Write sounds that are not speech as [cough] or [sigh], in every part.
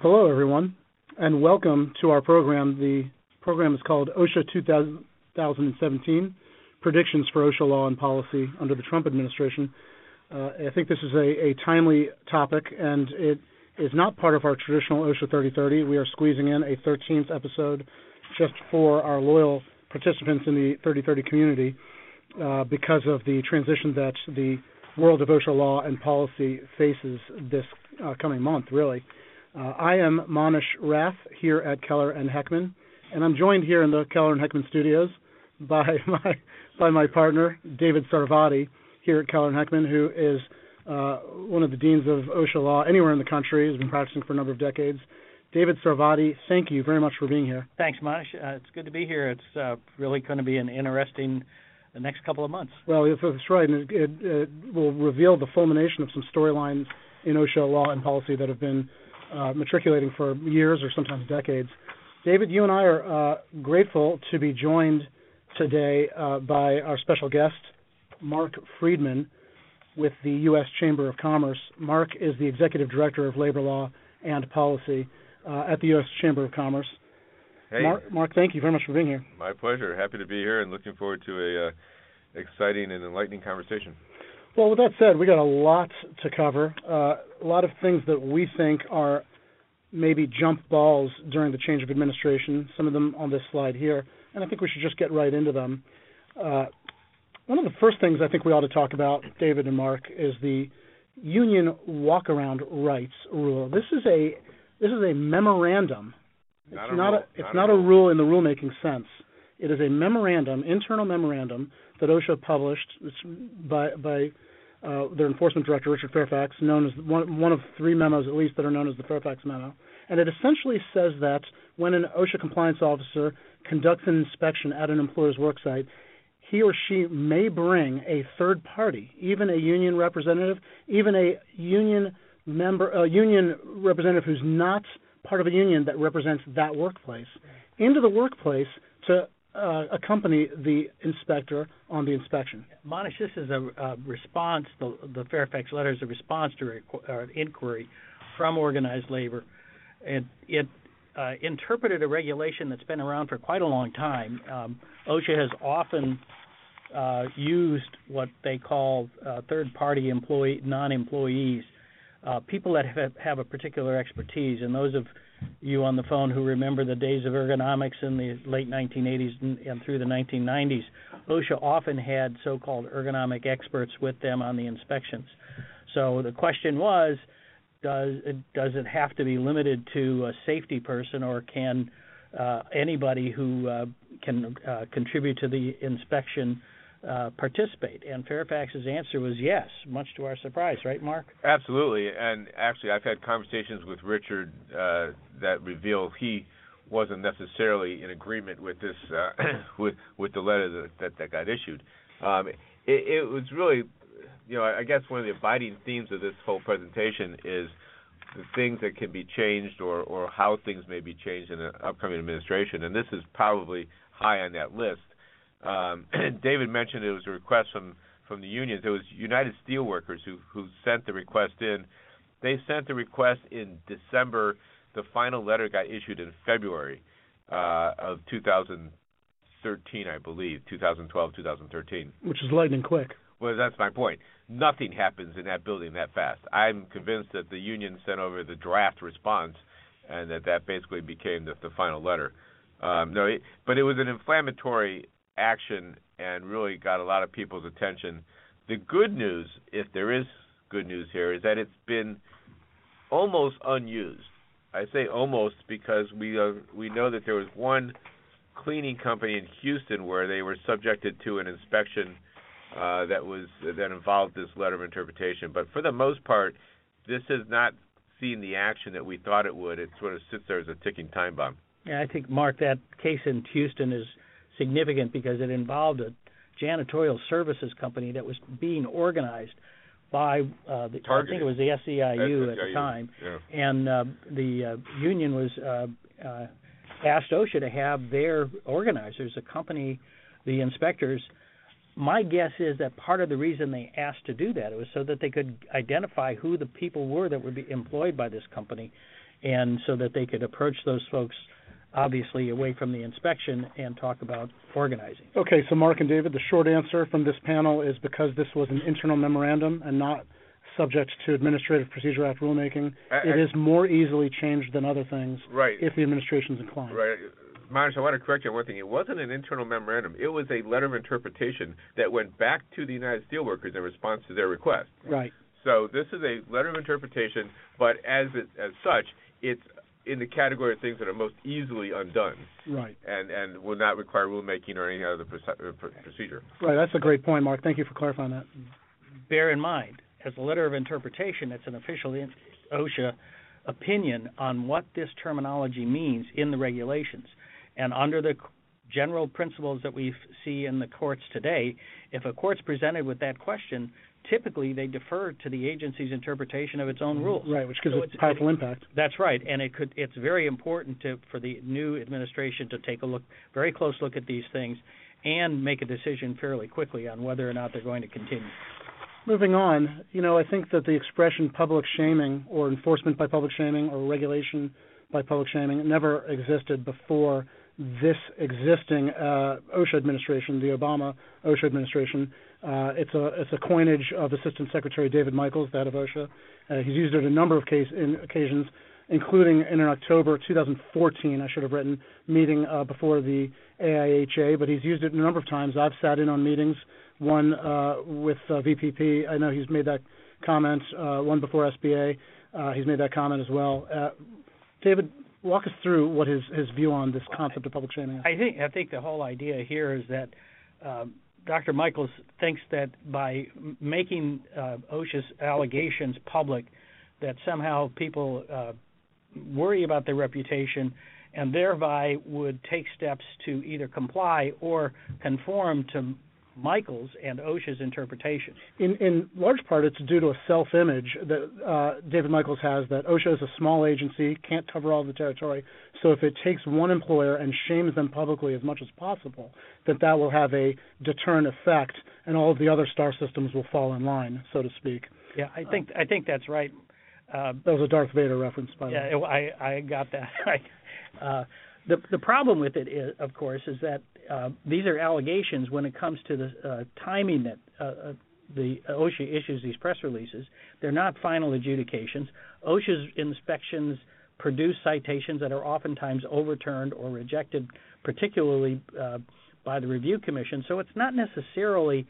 Hello, everyone, and welcome to our program. The program is called OSHA 2017 Predictions for OSHA Law and Policy under the Trump administration. Uh, I think this is a, a timely topic, and it is not part of our traditional OSHA 3030. We are squeezing in a 13th episode just for our loyal participants in the 3030 community uh, because of the transition that the world of OSHA law and policy faces this uh, coming month, really. Uh, I am Manesh Rath here at Keller and Heckman, and I'm joined here in the Keller and Heckman studios by [laughs] my by my partner David Sarvadi here at Keller and Heckman, who is uh, one of the deans of OSHA law anywhere in the country. He's been practicing for a number of decades. David Sarvadi, thank you very much for being here. Thanks, Manesh. Uh, it's good to be here. It's uh, really going to be an interesting the next couple of months. Well, that's right, and it, it, it will reveal the fulmination of some storylines in OSHA law and policy that have been uh, matriculating for years or sometimes decades. David, you and I are uh, grateful to be joined today uh, by our special guest, Mark Freedman, with the U.S. Chamber of Commerce. Mark is the Executive Director of Labor Law and Policy uh, at the U.S. Chamber of Commerce. Hey. Mark, Mark, thank you very much for being here. My pleasure. Happy to be here and looking forward to a uh, exciting and enlightening conversation. Well, with that said, we got a lot to cover. Uh, a lot of things that we think are maybe jump balls during the change of administration. Some of them on this slide here, and I think we should just get right into them. Uh, one of the first things I think we ought to talk about, David and Mark, is the union walkaround rights rule. This is a this is a memorandum Not it's a not rule. a it's Not not a rule. rule in the rulemaking sense. It is a memorandum, internal memorandum that OSHA published it's by by uh, their enforcement director Richard Fairfax, known as one one of three memos at least that are known as the Fairfax memo. And it essentially says that when an OSHA compliance officer conducts an inspection at an employer's worksite, he or she may bring a third party, even a union representative, even a union member, a union representative who's not part of a union that represents that workplace, into the workplace to uh, accompany the inspector on the inspection. Manesh, this is a, a response. The, the Fairfax letter is a response to an inquiry from organized labor. It, it uh, interpreted a regulation that's been around for quite a long time. Um, OSHA has often uh, used what they call uh, third-party employee, non-employees, uh, people that have, have a particular expertise. And those of you on the phone who remember the days of ergonomics in the late 1980s and, and through the 1990s, OSHA often had so-called ergonomic experts with them on the inspections. So the question was, does it, does it have to be limited to a safety person, or can uh, anybody who uh, can uh, contribute to the inspection uh, participate? And Fairfax's answer was yes, much to our surprise, right, Mark? Absolutely, and actually, I've had conversations with Richard uh, that reveal he wasn't necessarily in agreement with this uh, [coughs] with with the letter that that, that got issued. Um, it, it was really, you know, I guess one of the abiding themes of this whole presentation is the things that can be changed or or how things may be changed in an upcoming administration, and this is probably high on that list. Um, [clears throat] David mentioned it was a request from from the unions. It was United Steelworkers who who sent the request in. They sent the request in December. The final letter got issued in February uh, of 2013, I believe, 2012, 2013. Which is lightning quick. Well, that's my point. Nothing happens in that building that fast. I'm convinced that the union sent over the draft response, and that that basically became the, the final letter. Um, no, it, but it was an inflammatory action and really got a lot of people's attention. The good news, if there is good news here, is that it's been almost unused. I say almost because we uh, we know that there was one cleaning company in Houston where they were subjected to an inspection uh, that was that involved this letter of interpretation. But for the most part, this has not seen the action that we thought it would. It sort of sits there as a ticking time bomb. Yeah, I think Mark, that case in Houston is significant because it involved a janitorial services company that was being organized by uh, the, I think it was the SEIU at the time, Yeah. and uh, the uh, union was uh, uh, asked OSHA to have their organizers accompany the inspectors. My guess is that part of the reason they asked to do that it was so that they could identify who the people were that would be employed by this company, and so that they could approach those folks obviously away from the inspection and talk about organizing. Okay, so Mark and David, the short answer from this panel is because this was an internal memorandum and not subject to Administrative Procedure Act rulemaking, I- it I- is more easily changed than other things Right. if the administration's inclined. Right. Myers, I want to correct you on one thing. It wasn't an internal memorandum. It was a letter of interpretation that went back to the United Steelworkers in response to their request. Right. So this is a letter of interpretation, but as it, as such, it's in the category of things that are most easily undone Right. and and will not require rulemaking or any other proce- uh, procedure. Right. That's a great point, Mark. Thank you for clarifying that. Bear in mind, as a letter of interpretation, it's an official OSHA opinion on what this terminology means in the regulations. And under the general principles that we see in the courts today, if a court's presented with that question, typically they defer to the agency's interpretation of its own rules. Right, which gives So it powerful impact. That's right, and it could. It's very important to for the new administration to take a look, very close look at these things, and make a decision fairly quickly on whether or not they're going to continue. Moving on, you know, I think that the expression public shaming or enforcement by public shaming or regulation by public shaming never existed before this existing uh, OSHA administration, the Obama OSHA administration. Uh, it's a it's a coinage of Assistant Secretary David Michaels, that of OSHA. Uh, he's used it a number of case in occasions, including in an October 2014, I should have written, meeting uh, before the AIHA, but he's used it a number of times. I've sat in on meetings, one uh, with uh, VPP. I know he's made that comment, uh, one before SBA. He's made that comment as well. David, walk us through what his, his view on this concept of public shaming is. I think I think the whole idea here is that um, Dr. Michaels thinks that by making uh, OSHA's allegations public, that somehow people uh, worry about their reputation and thereby would take steps to either comply or conform to Michaels and OSHA's interpretation. In, in large part, it's due to a self-image that uh, David Michaels has that OSHA is a small agency, can't cover all the territory. So if it takes one employer and shames them publicly as much as possible, that that will have a deterrent effect, and all of the other star systems will fall in line, so to speak. Yeah, I think I think that's right. Uh, That was a Darth Vader reference, by the way. Yeah, I I got that. [laughs] Uh, the the problem with it is, of course, is that uh, these are allegations when it comes to the uh, timing that uh, uh, the OSHA issues these press releases. They're not final adjudications. OSHA's inspections produce citations that are oftentimes overturned or rejected, particularly uh, by the review commission. So it's not necessarily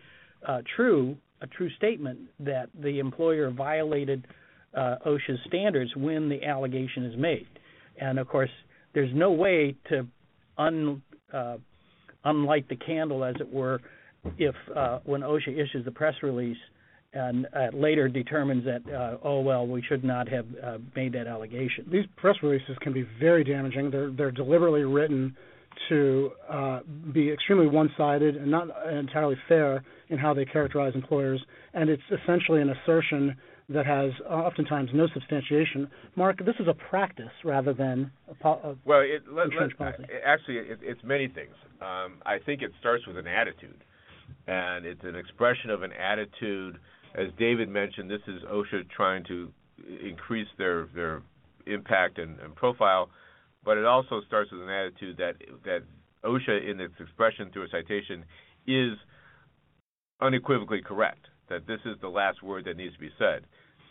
true a true statement that the employer violated OSHA's standards when the allegation is made. And of course, there's no way to un, uh, unlight the candle, as it were, if uh, when OSHA issues the press release and uh, later determines that, uh, oh well, we should not have uh, made that allegation. These press releases can be very damaging. They're they're deliberately written to uh, be extremely one-sided and not entirely fair in how they characterize employers, and it's essentially an assertion that has uh, oftentimes no substantiation. Mark, this is a practice rather than a, po- a Well, it, let, Insurance let, policy. actually, it, it's many things. Um, I think it starts with an attitude, and it's an expression of an attitude. As David mentioned, this is OSHA trying to increase their their impact and, and profile, but it also starts with an attitude that that OSHA, in its expression through a citation, is unequivocally correct. That this is the last word that needs to be said.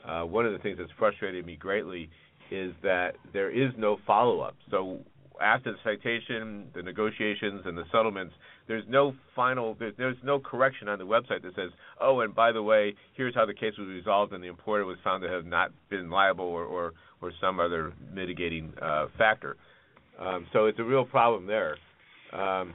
Uh, one of the things that's frustrated me greatly is that there is no follow up. So after the citation, the negotiations, and the settlements, there's no final, there, there's no correction on the website that says, oh, and by the way, here's how the case was resolved, and the employer was found to have not been liable or or, or some other mitigating uh, factor. Um, so it's a real problem there. Um,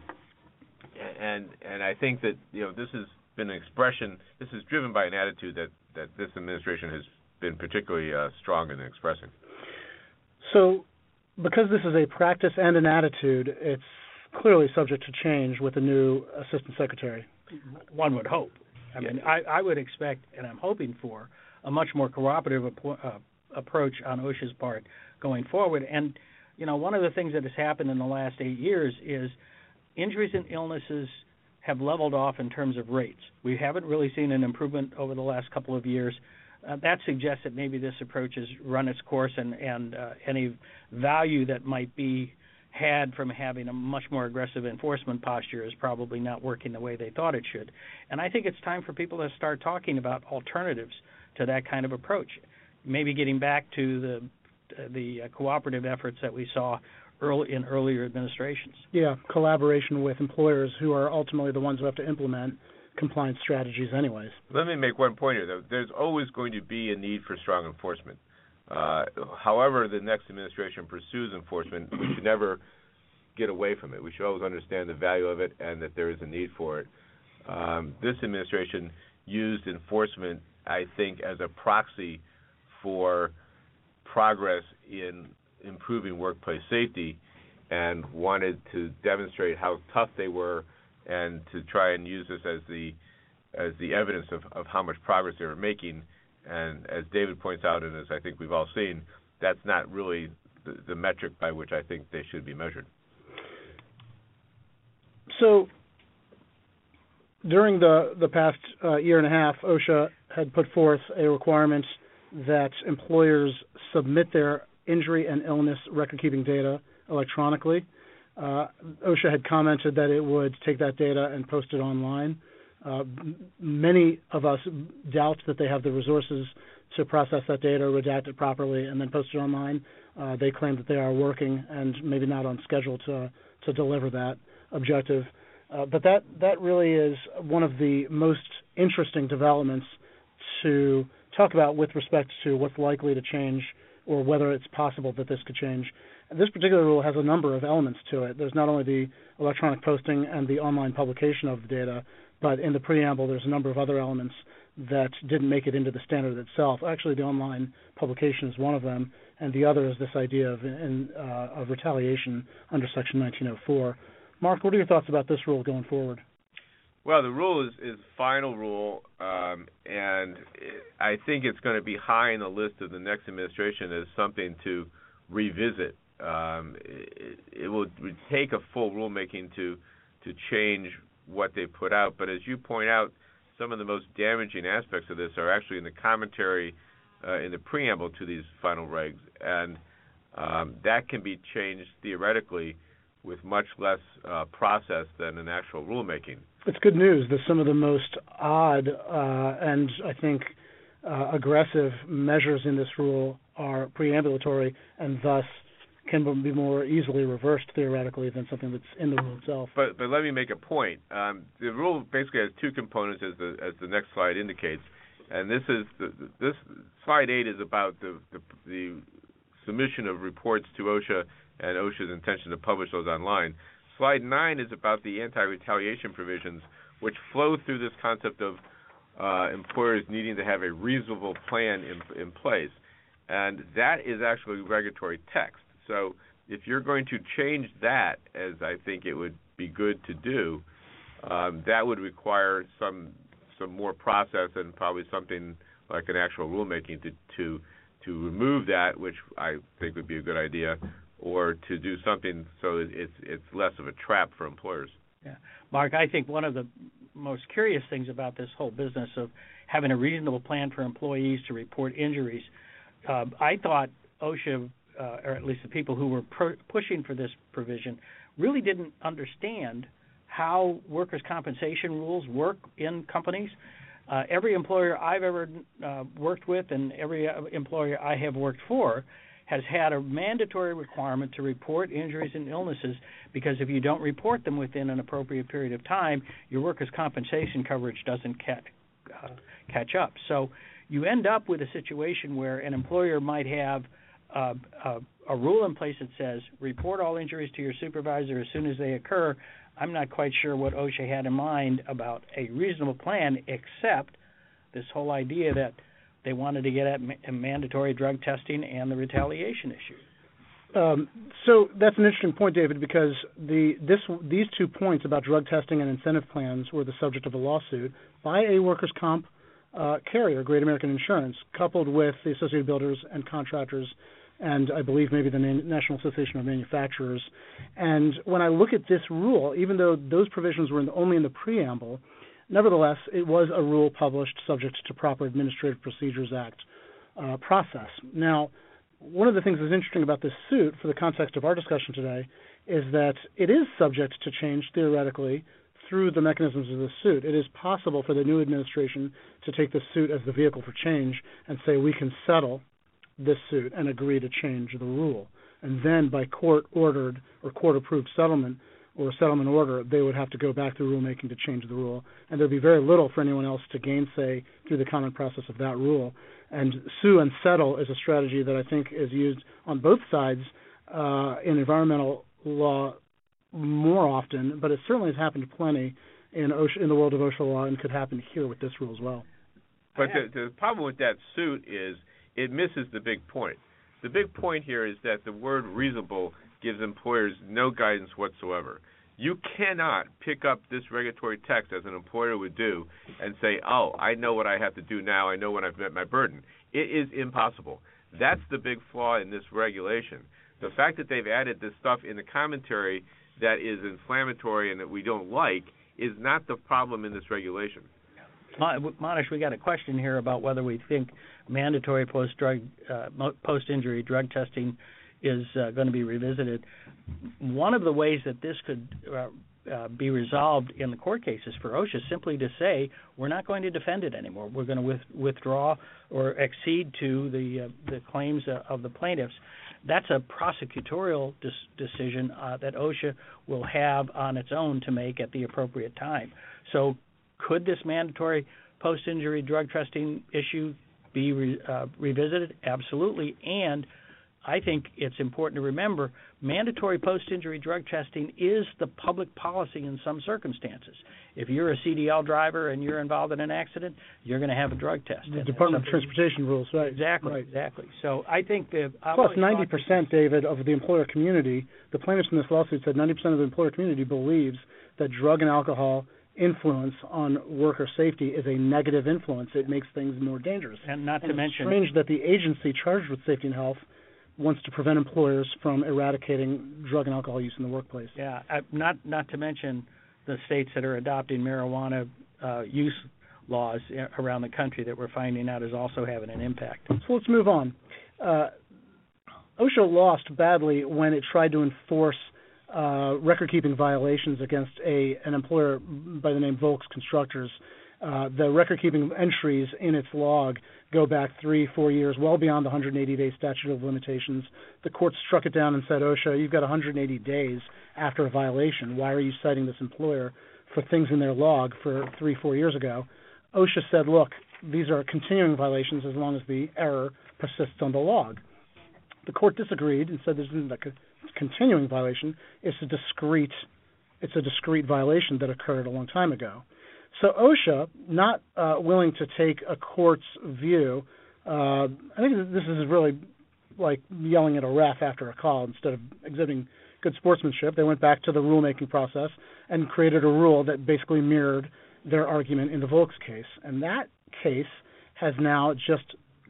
and and I think that you know this has been an expression. This is driven by an attitude that that this administration has been particularly uh, strong in expressing. So, because this is a practice and an attitude, it's clearly subject to change with the new assistant secretary. One would hope. I mean, I, I would expect, and I'm hoping for, a much more cooperative appro- uh, approach on OSHA's part going forward. And you know, one of the things that has happened in the last eight years is injuries and illnesses have leveled off in terms of rates. We haven't really seen an improvement over the last couple of years. Uh, that suggests that maybe this approach has run its course, and, and uh, any value that might be had from having a much more aggressive enforcement posture is probably not working the way they thought it should. And I think it's time for people to start talking about alternatives to that kind of approach. Maybe getting back to the the uh, cooperative efforts that we saw early in earlier administrations. Yeah, collaboration with employers who are ultimately the ones who have to implement compliance strategies anyways. Let me make one point here though. There's always going to be a need for strong enforcement. Uh, however, the next administration pursues enforcement, we should never get away from it. We should always understand the value of it and that there is a need for it. Um, this administration used enforcement, I think, as a proxy for progress in improving workplace safety and wanted to demonstrate how tough they were and to try and use this as the as the evidence of, of how much progress they were making. And as David points out, and as I think we've all seen, that's not really the, the metric by which I think they should be measured. So, during the the past uh, year and a half, OSHA had put forth a requirement that employers submit their injury and illness record keeping data electronically. Uh, OSHA had commented that it would take that data and post it online. Uh, many of us doubt that they have the resources to process that data, redact it properly, and then post it online. Uh, they claim that they are working and maybe not on schedule to to deliver that objective. Uh, but that that really is one of the most interesting developments to talk about with respect to what's likely to change or whether it's possible that this could change. This particular rule has a number of elements to it. There's not only the electronic posting and the online publication of the data, but in the preamble, there's a number of other elements that didn't make it into the standard itself. Actually, the online publication is one of them, and the other is this idea of, in, uh, of retaliation under Section 1904. Mark, what are your thoughts about this rule going forward? Well, the rule is is final rule, um, and I think it's going to be high in the list of the next administration as something to revisit. Um, it, it will take a full rulemaking to to change what they put out, but as you point out, some of the most damaging aspects of this are actually in the commentary, uh, in the preamble to these final regs, and um, that can be changed theoretically with much less uh, process than an actual rulemaking. It's good news that some of the most odd uh, and I think uh, aggressive measures in this rule are preambulatory and thus can be more easily reversed theoretically than something that's in the rule itself. But but let me make a point. Um, the rule basically has two components, as the as the next slide indicates, and this is the, this slide eight is about the, the the submission of reports to OSHA and OSHA's intention to publish those online. Slide 9 is about the anti retaliation provisions, which flow through this concept of uh, employers needing to have a reasonable plan in, in place. And that is actually regulatory text. So if you're going to change that, as I think it would be good to do, um, that would require some some more process and probably something like an actual rulemaking to to to remove that, which I think would be a good idea, or to do something so it's it's less of a trap for employers. Yeah, Mark, I think one of the most curious things about this whole business of having a reasonable plan for employees to report injuries, uh, I thought OSHA, uh, or at least the people who were pushing for this provision, really didn't understand how workers' compensation rules work in companies. Uh, every employer I've ever uh, worked with and every employer I have worked for has had a mandatory requirement to report injuries and illnesses because if you don't report them within an appropriate period of time, your workers' compensation coverage doesn't catch, uh, catch up. So you end up with a situation where an employer might have uh, a, a rule in place that says report all injuries to your supervisor as soon as they occur. I'm not quite sure what OSHA had in mind about a reasonable plan, except this whole idea that they wanted to get at ma- mandatory drug testing and the retaliation issue. Um, so that's an interesting point, David, because the this these two points about drug testing and incentive plans were the subject of a lawsuit by a workers' comp uh, carrier, Great American Insurance, coupled with the Associated Builders and Contractors and I believe maybe the National Association of Manufacturers. And when I look at this rule, even though those provisions were in the, only in the preamble, nevertheless, it was a rule published subject to proper Administrative Procedures Act uh, process. Now, one of the things that's interesting about this suit, for the context of our discussion today, is that it is subject to change theoretically through the mechanisms of the suit. It is possible for the new administration to take the suit as the vehicle for change and say we can settle this suit and agree to change the rule. And then by court ordered or court approved settlement or settlement order, they would have to go back through rulemaking to change the rule. And there'd be very little for anyone else to gainsay through the common process of that rule. And sue and settle is a strategy that I think is used on both sides uh, in environmental law more often, but it certainly has happened plenty in OSHA, in the world of OSHA law and could happen here with this rule as well. But the, the problem with that suit is it misses the big point. The big point here is that the word reasonable gives employers no guidance whatsoever. You cannot pick up this regulatory text as an employer would do and say, "Oh, I know what I have to do now. I know when I've met my burden." It is impossible. That's the big flaw in this regulation. The fact that they've added this stuff in the commentary that is inflammatory and that we don't like is not the problem in this regulation. Manesh, we got a question here about whether we think mandatory post drug uh, post injury drug testing is uh, going to be revisited. One of the ways that this could uh, uh, be resolved in the court cases for OSHA simply to say we're not going to defend it anymore. We're going to with, withdraw or accede to the uh, the claims uh, of the plaintiffs. That's a prosecutorial dis- decision uh, that OSHA will have on its own to make at the appropriate time. So, could this mandatory post-injury drug testing issue be re- uh, revisited? Absolutely, and I think it's important to remember mandatory post injury drug testing is the public policy in some circumstances. If you're a CDL driver and you're involved in an accident, you're going to have a drug test. The Department of Transportation rules, right? Exactly, right. exactly. So I think that. Plus, 90%, David, of the employer community, the plaintiffs in this lawsuit said 90% of the employer community believes that drug and alcohol influence on worker safety is a negative influence. It makes things more dangerous. And not and to mention, strange that the agency charged with safety and health wants to prevent employers from eradicating drug and alcohol use in the workplace. Yeah, not not to mention the states that are adopting marijuana uh, use laws around the country that we're finding out is also having an impact. So let's move on. Uh, OSHA lost badly when it tried to enforce uh, record-keeping violations against a an employer by the name Volks Constructors. Uh, the record-keeping entries in its log go back three, four years, well beyond the 180-day statute of limitations. The court struck it down and said, OSHA, you've got 180 days after a violation. Why are you citing this employer for things in their log for three, four years ago? OSHA said, look, these are continuing violations as long as the error persists on the log. The court disagreed and said this isn't a continuing violation. It's a discrete, it's a discrete violation that occurred a long time ago. So OSHA, not uh, willing to take a court's view, uh, I think this is really like yelling at a ref after a call instead of exhibiting good sportsmanship. They went back to the rulemaking process and created a rule that basically mirrored their argument in the Volks case, and that case has now just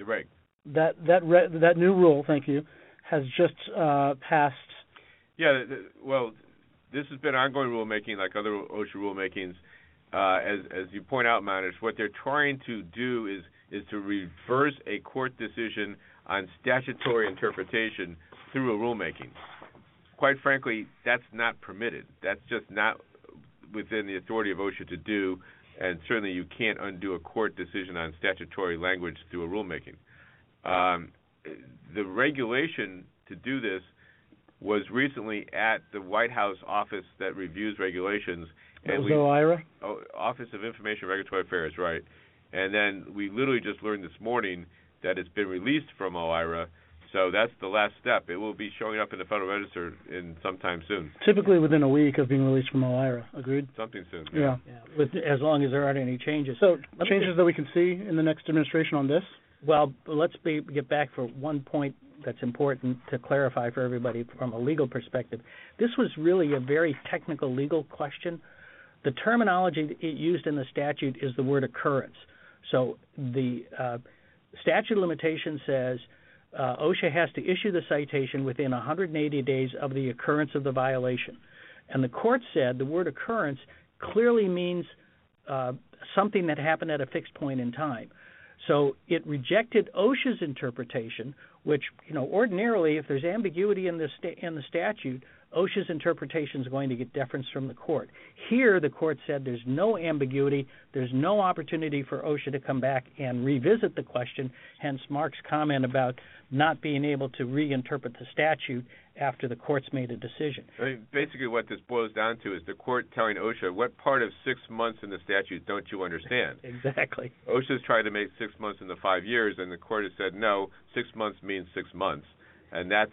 right. that that re, that new rule. Thank you, has just uh, passed. Yeah, well, this has been ongoing rulemaking, like other OSHA rulemakings uh, as as you point out, Manesh, what they're trying to do is is to reverse a court decision on statutory interpretation through a rulemaking. Quite frankly, that's not permitted. That's just not within the authority of OSHA to do, and certainly you can't undo a court decision on statutory language through a rulemaking. Um, the regulation to do this was recently at the White House office that reviews regulations, that was we, OIRA? Oh, Office of Information Regulatory Affairs, right. And then we literally just learned this morning that it's been released from OIRA. So that's the last step. It will be showing up in the Federal Register in sometime soon. Typically within a week of being released from OIRA. Agreed? Something soon. Yeah. yeah. yeah. With, as long as there aren't any changes. So changes that we can see in the next administration on this? Well, let's be, get back for one point that's important to clarify for everybody from a legal perspective. This was really a very technical legal question the terminology used in the statute is the word occurrence. So the uh, statute of limitation says uh, OSHA has to issue the citation within 180 days of the occurrence of the violation. And the court said the word occurrence clearly means uh, something that happened at a fixed point in time. So it rejected OSHA's interpretation, which you know ordinarily, if there's ambiguity in the sta- in the statute, OSHA's interpretation is going to get deference from the court. Here, the court said there's no ambiguity, there's no opportunity for OSHA to come back and revisit the question. Hence, Mark's comment about not being able to reinterpret the statute after the court's made a decision. I mean, basically, what this boils down to is the court telling OSHA what part of six months in the statute don't you understand? [laughs] exactly. OSHA's tried to make six months into five years, and the court has said no, six months means six months, and that's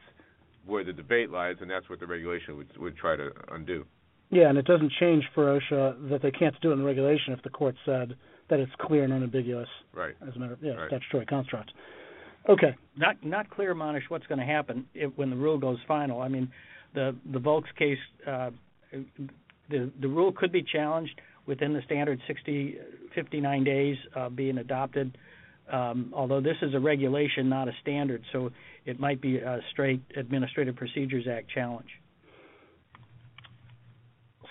where the debate lies, and that's what the regulation would would try to undo. Yeah, and it doesn't change for OSHA that they can't do it in the regulation if the court said that it's clear and unambiguous. Right. As a matter of yeah, right. statutory construct. Okay. Not not clear, Manesh, what's going to happen if, when the rule goes final. I mean, the the Volks case, uh, the the rule could be challenged within the standard 60 59 days uh, being adopted. Um, although this is a regulation, not a standard, so it might be a straight Administrative Procedures Act challenge.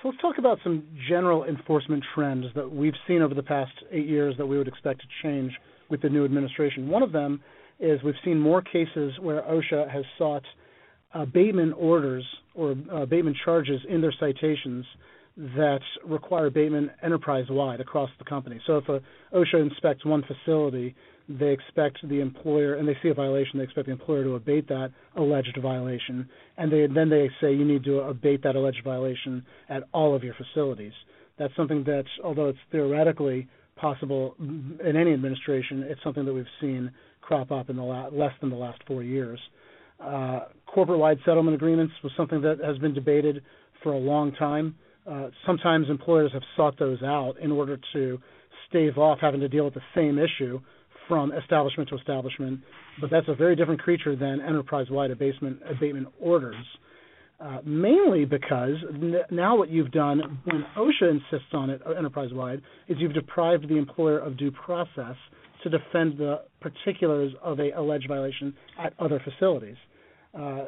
So let's talk about some general enforcement trends that we've seen over the past eight years that we would expect to change with the new administration. One of them is we've seen more cases where OSHA has sought abatement orders or abatement charges in their citations that require abatement enterprise wide across the company. So if a OSHA inspects one facility, they expect the employer and they see a violation, they expect the employer to abate that alleged violation, and they, then they say you need to abate that alleged violation at all of your facilities. That's something that, although it's theoretically possible in any administration, it's something that we've seen crop up in the la- less than the last four years. Uh, corporate-wide settlement agreements was something that has been debated for a long time. Uh, sometimes employers have sought those out in order to stave off having to deal with the same issue from establishment to establishment, but that's a very different creature than enterprise-wide abatement, abatement orders. Uh, mainly because n- now what you've done when OSHA insists on it uh, enterprise-wide is you've deprived the employer of due process to defend the particulars of a alleged violation at other facilities. Uh,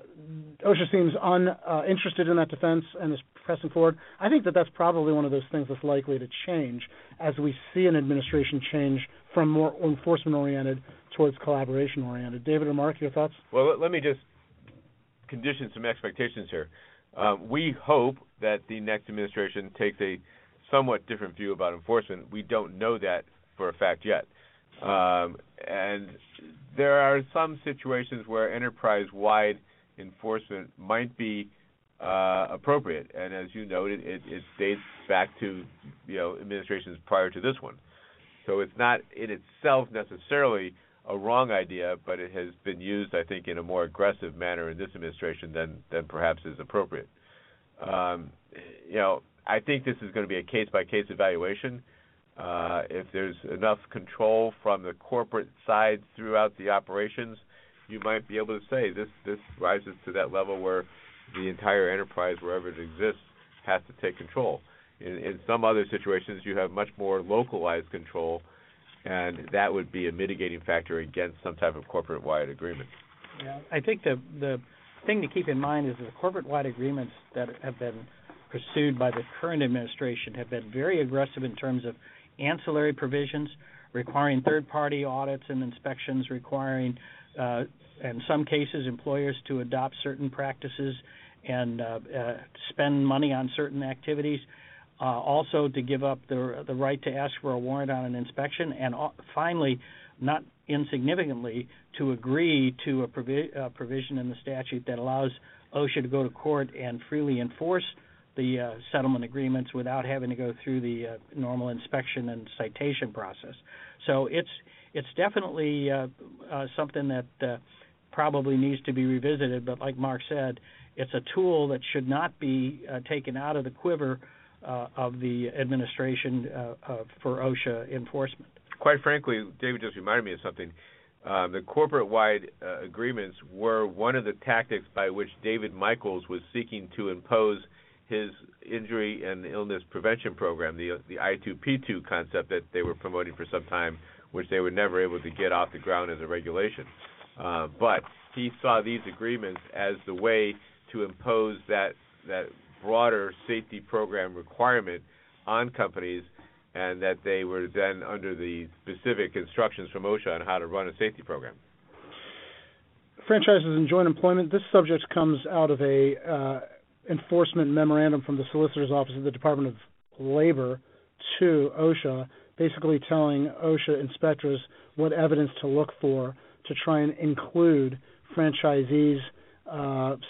OSHA seems uninterested uh, in that defense and is pressing forward. I think that that's probably one of those things that's likely to change as we see an administration change from more enforcement oriented towards collaboration oriented. David or Mark, your thoughts? Well, let me just condition some expectations here. Um, we hope that the next administration takes a somewhat different view about enforcement. We don't know that for a fact yet. Um, and there are some situations where enterprise-wide enforcement might be uh, appropriate, and as you noted, it, it dates back to you know administrations prior to this one. So it's not in itself necessarily a wrong idea, but it has been used, I think, in a more aggressive manner in this administration than than perhaps is appropriate. Um, you know, I think this is going to be a case by case evaluation. Uh, if there's enough control from the corporate side throughout the operations, you might be able to say this this rises to that level where the entire enterprise, wherever it exists, has to take control. In, in some other situations, you have much more localized control, and that would be a mitigating factor against some type of corporate-wide agreement. Yeah, I think the the thing to keep in mind is that the corporate-wide agreements that have been pursued by the current administration have been very aggressive in terms of ancillary provisions requiring third-party audits and inspections, requiring, uh, in some cases, employers to adopt certain practices and uh, uh, spend money on certain activities. Uh, also, to give up the the right to ask for a warrant on an inspection, and finally, not insignificantly, to agree to a provi- uh, provision in the statute that allows OSHA to go to court and freely enforce the uh, settlement agreements without having to go through the uh, normal inspection and citation process. So it's it's definitely something that probably needs to be revisited. But like Mark said, it's a tool that should not be uh, taken out of the quiver uh, of the administration uh, for OSHA enforcement. Quite frankly, David just reminded me of something. Um, the corporate-wide uh, agreements were one of the tactics by which David Michaels was seeking to impose his injury and illness prevention program, the the I2P2 concept that they were promoting for some time, which they were never able to get off the ground as a regulation. Uh, but he saw these agreements as the way to impose that that broader safety program requirement on companies, and that they were then under the specific instructions from OSHA on how to run a safety program. Franchises and joint employment. This subject comes out of a uh, enforcement memorandum from the Solicitor's Office of the Department of Labor to OSHA, basically telling OSHA inspectors what evidence to look for to try and include franchisees,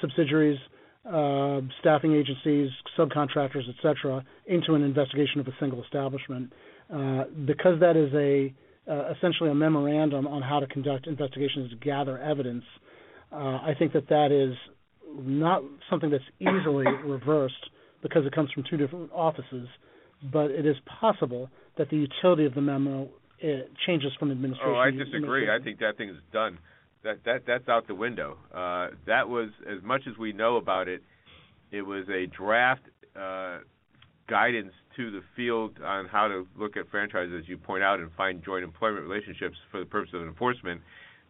subsidiaries, uh, staffing agencies, subcontractors, etc., into an investigation of a single establishment. Uh, because that is a uh, essentially a memorandum on how to conduct investigations to gather evidence, uh, I think that that is not something that's easily reversed because it comes from two different offices, but it is possible that the utility of the memo changes from administration. Oh, I disagree. I think that thing is done that that that's out the window. Uh, that was as much as we know about it. It was a draft uh, guidance to the field on how to look at franchises, as you point out, and find joint employment relationships for the purpose of enforcement.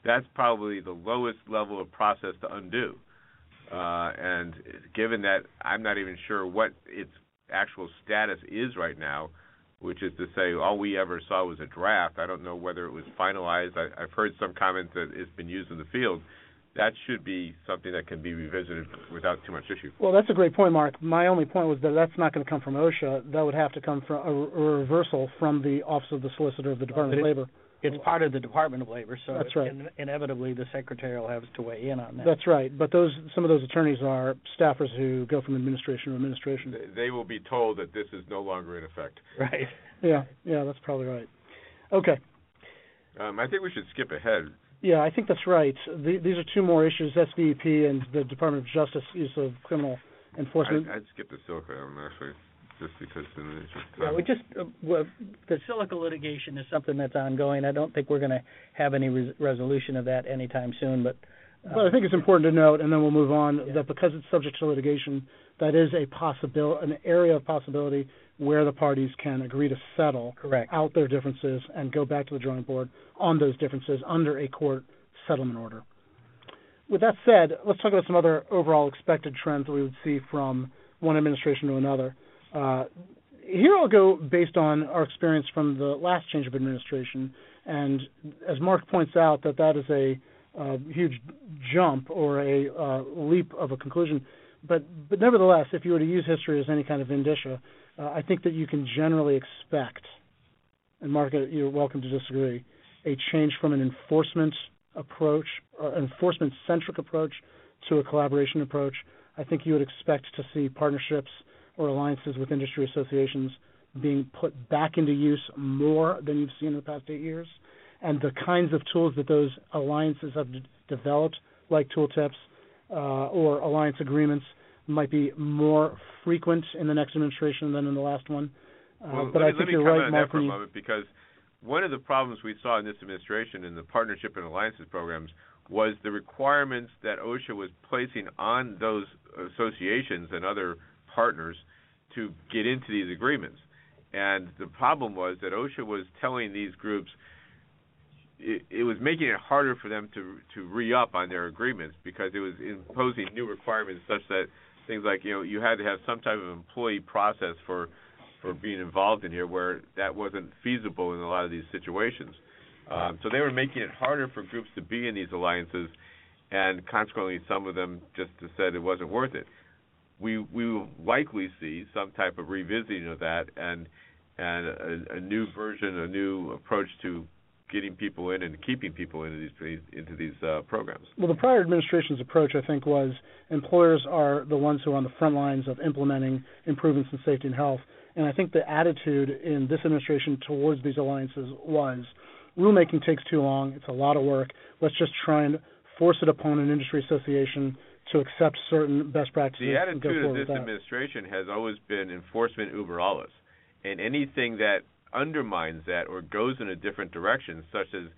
That's probably the lowest level of process to undo. Uh, and given that I'm not even sure what its actual status is right now, which is to say all we ever saw was a draft. I don't know whether it was finalized. I, I've heard some comments that it's been used in the field. That should be something that can be revisited without too much issue. Well, that's a great point, Mark. My only point was that that's not going to come from OSHA. That would have to come from a, a reversal from the Office of the Solicitor of the Department of Labor. It's part of the Department of Labor, so that's right. In, inevitably the Secretary will have to weigh in on that. That's right. But those some of those attorneys are staffers who go from administration to administration. They, they will be told that this is no longer in effect. Right. [laughs] Yeah, yeah, that's probably right. Okay. Um, I think we should skip ahead. Yeah, I think that's right. The, these are two more issues: SVP and the Department of Justice use of criminal enforcement. I'd, I'd skip the silica one actually, just because in the interest of time. Yeah, we just uh, well, the silica litigation is something that's ongoing. I don't think we're going to have any res- resolution of that anytime soon, but. Uh, but I think it's important to note, and then we'll move on, yeah. that because it's subject to litigation, that is a possibility, an area of possibility where the parties can agree to settle Correct. out their differences and go back to the drawing board on those differences under a court settlement order. With that said, let's talk about some other overall expected trends that we would see from one administration to another. Uh, here I'll go based on our experience from the last change of administration, and as Mark points out, that that is a uh, huge jump or a uh, leap of a conclusion. But but nevertheless, if you were to use history as any kind of indicia, uh, I think that you can generally expect, and Mark, uh, you're welcome to disagree, a change from an enforcement approach, uh, enforcement centric approach, to a collaboration approach. I think you would expect to see partnerships or alliances with industry associations being put back into use more than you've seen in the past eight years. And the kinds of tools that those alliances have d- developed, like tooltips uh, or alliance agreements, might be more frequent in the next administration than in the last one. Uh, well, but I think you're right, Mark. For a moment, because one of the problems we saw in this administration in the partnership and alliances programs was the requirements that OSHA was placing on those associations and other partners to get into these agreements. And the problem was that OSHA was telling these groups it, it was making it harder for them to to re up on their agreements because it was imposing new requirements such that things like you know you had to have some type of employee process for for being involved in here where that wasn't feasible in a lot of these situations. Um, so they were making it harder for groups to be in these alliances, and consequently, some of them just said it wasn't worth it. We we will likely see some type of revisiting of that and and a, a new version, a new approach to getting people in and keeping people into these into these uh, programs. Well, the prior administration's approach, I think, was employers are the ones who are on the front lines of implementing improvements in safety and health. And I think the attitude in this administration towards these alliances was rulemaking takes too long. It's a lot of work. Let's just try and force it upon an industry association to accept certain best practices. The attitude of this administration has always been enforcement uber alles, and anything that undermines that or goes in a different direction, such as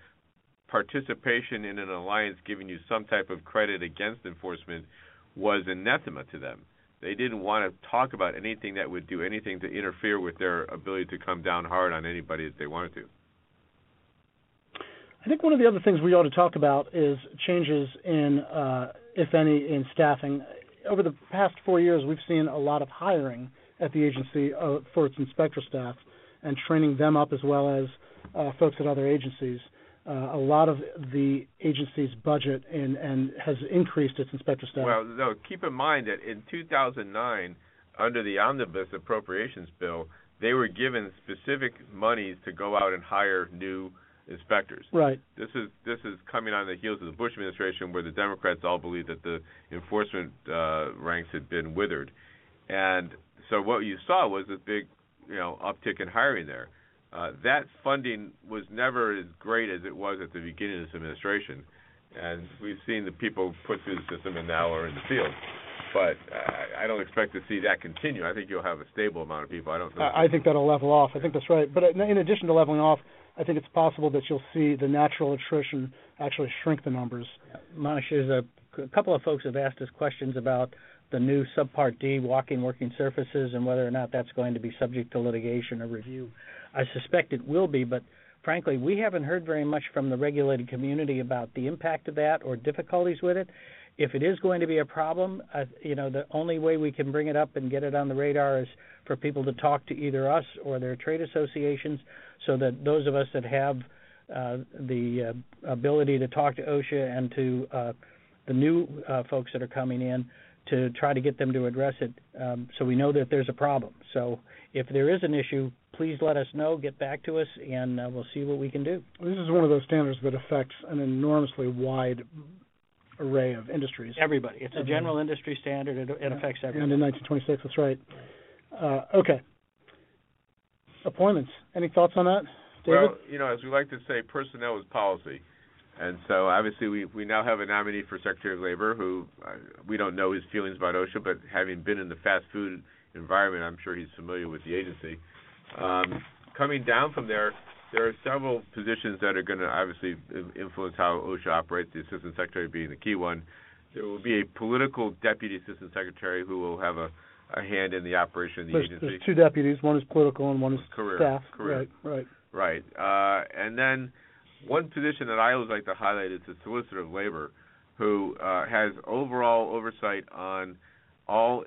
participation in an alliance giving you some type of credit against enforcement, was anathema to them. They didn't want to talk about anything that would do anything to interfere with their ability to come down hard on anybody that they wanted to. I think one of the other things we ought to talk about is changes in, uh, if any, in staffing. Over the past four years, we've seen a lot of hiring at the agency uh, for its inspector staff and training them up as well as uh, folks at other agencies. Uh, a lot of the agency's budget and, and has increased its inspector staff. Well, no, keep in mind that in 2009, under the omnibus appropriations bill, they were given specific monies to go out and hire new inspectors. Right. This is this is coming on the heels of the Bush administration, where the Democrats all believed that the enforcement uh, ranks had been withered, and so what you saw was a big, you know, uptick in hiring there. Uh, that funding was never as great as it was at the beginning of this administration, and we've seen the people put through the system and now are in the field. But uh, I don't expect to see that continue. I think you'll have a stable amount of people. I don't. Know I think that'll level off. I think that's right. But in addition to leveling off, I think it's possible that you'll see the natural attrition actually shrink the numbers. Manesh, there's a, a couple of folks have asked us questions about the new Subpart D walking working surfaces and whether or not that's going to be subject to litigation or review. I suspect it will be, but frankly, we haven't heard very much from the regulated community about the impact of that or difficulties with it. If it is going to be a problem, uh, you know, the only way we can bring it up and get it on the radar is for people to talk to either us or their trade associations so that those of us that have uh, the uh, ability to talk to OSHA and to uh, the new uh, folks that are coming in to try to get them to address it um, so we know that there's a problem. So if there is an issue, please let us know, get back to us, and uh, we'll see what we can do. This is one of those standards that affects an enormously wide array of industries. Everybody. It's a general industry standard. It, it affects everyone. And in 1926, that's right. Uh, okay. Appointments. Any thoughts on that, David? Well, you know, as we like to say, personnel is policy. And so obviously we we now have a nominee for Secretary of Labor who uh, we don't know his feelings about OSHA, but having been in the fast food environment, I'm sure he's familiar with the agency. Um, coming down from there, there are several positions that are going to obviously influence how OSHA operates. The assistant secretary being the key one. There will be a political deputy assistant secretary who will have a a hand in the operation of the there's, agency. There's two deputies. One is political and one is career. staff. Career. Right. Right. Right. Uh, and then one position that I always like to highlight is the solicitor of labor, who uh, has overall oversight on all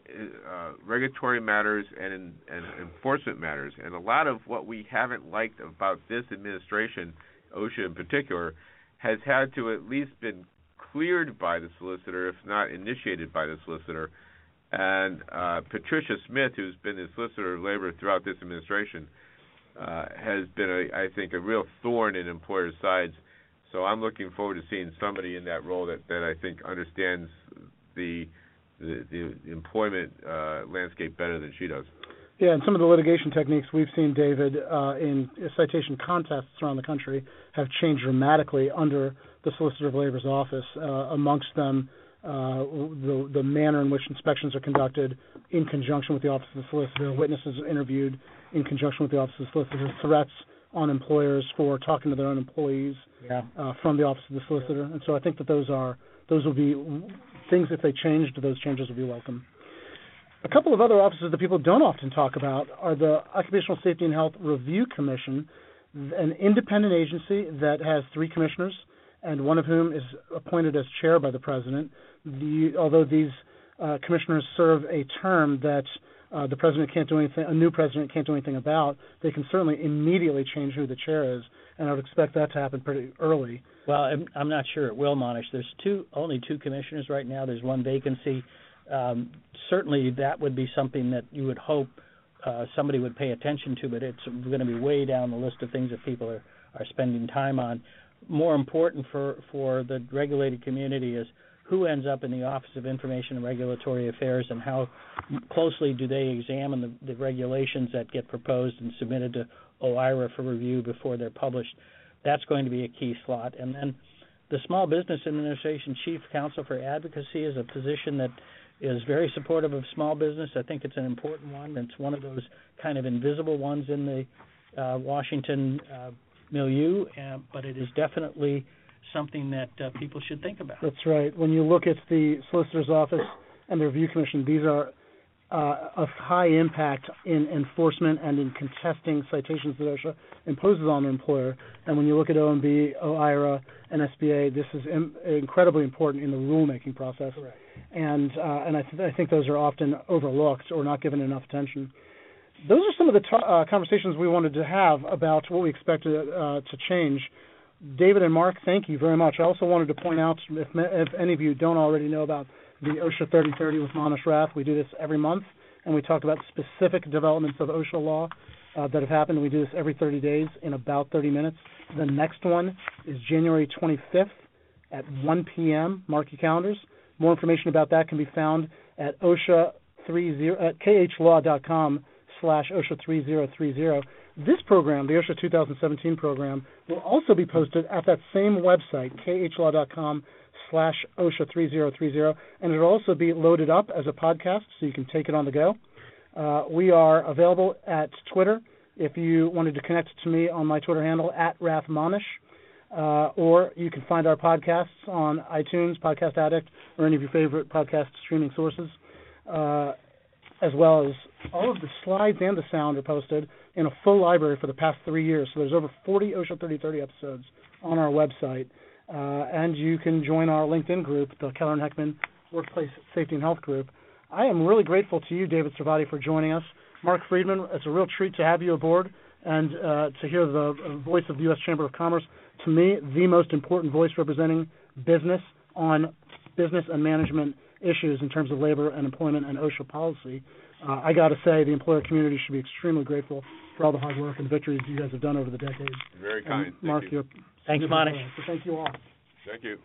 uh, regulatory matters and, and enforcement matters. And a lot of what we haven't liked about this administration, OSHA in particular, has had to at least been cleared by the solicitor, if not initiated by the solicitor. And uh, Patricia Smith, who's been the Solicitor of Labor throughout this administration, uh, has been, a, I think, a real thorn in employers' sides. So I'm looking forward to seeing somebody in that role that, that I think understands the the, the employment uh, landscape better than she does. Yeah, and some of the litigation techniques we've seen, David, uh, in citation contests around the country have changed dramatically under the Solicitor of Labor's office. Uh, amongst them, uh, the, the manner in which inspections are conducted in conjunction with the Office of the Solicitor, witnesses interviewed in conjunction with the Office of the Solicitor, threats on employers for talking to their own employees yeah. uh, from the Office of the Solicitor. And so I think that those are those will be things if they changed, those changes would be welcome. A couple of other offices that people don't often talk about are the Occupational Safety and Health Review Commission, an independent agency that has three commissioners, and one of whom is appointed as chair by the president the, although these uh, commissioners serve a term that uh, the president can't do anything, a new president can't do anything about, they can certainly immediately change who the chair is, and I would expect that to happen pretty early. Well, I'm, I'm not sure it will, Manesh. There's two, only two commissioners right now. There's one vacancy. Um, certainly, that would be something that you would hope uh, somebody would pay attention to, but it's going to be way down the list of things that people are, are spending time on. More important for for the regulated community is who ends up in the Office of Information and Regulatory Affairs and how closely do they examine the, the regulations that get proposed and submitted to OIRA for review before they're published. That's going to be a key slot. And then the Small Business Administration Chief Counsel for Advocacy is a position that is very supportive of small business. I think it's an important one. It's one of those kind of invisible ones in the uh, Washington uh, milieu, uh, but it is definitely something that uh, people should think about. That's right. When you look at the solicitor's office and the review commission, these are uh, of high impact in enforcement and in contesting citations that OSHA imposes on the employer. And when you look at OMB, OIRA, and SBA, this is Im- incredibly important in the rulemaking process. Correct. And uh, and I, th- I think those are often overlooked or not given enough attention. Those are some of the t- uh, conversations we wanted to have about what we expect to, uh, to change. David and Mark, thank you very much. I also wanted to point out, if, if any of you don't already know about the OSHA 3030 with Manesh Rath. We do this every month, and we talk about specific developments of OSHA law uh, that have happened. We do this every 30 days in about 30 minutes. The next one is January 25th at 1 p.m. Mark your calendars. More information about that can be found at OSHA 30 at khlaw.com slash OSHA 3030. This program, the OSHA 2017 program, will also be posted at that same website, khlaw.com slash OSHA 3030, and it'll also be loaded up as a podcast so you can take it on the go. Uh, we are available at Twitter if you wanted to connect to me on my Twitter handle, at rathmonish, uh, or you can find our podcasts on iTunes, Podcast Addict, or any of your favorite podcast streaming sources, uh, as well as all of the slides and the sound are posted in a full library for the past three years. So there's over 40 OSHA 3030 episodes on our website. Uh, and you can join our LinkedIn group, the Keller and Heckman Workplace Safety and Health Group. I am really grateful to you, David Sarvadi, for joining us. Mark Freedman, it's a real treat to have you aboard and uh, to hear the voice of the U.S. Chamber of Commerce. To me, the most important voice representing business on business and management issues in terms of labor and employment and OSHA policy. Uh, I got to say, the employer community should be extremely grateful for all the hard work and victories you guys have done over the decades. Very kind. And Mark, Thank you. you're Thanks, significant So thank you all. Thank you.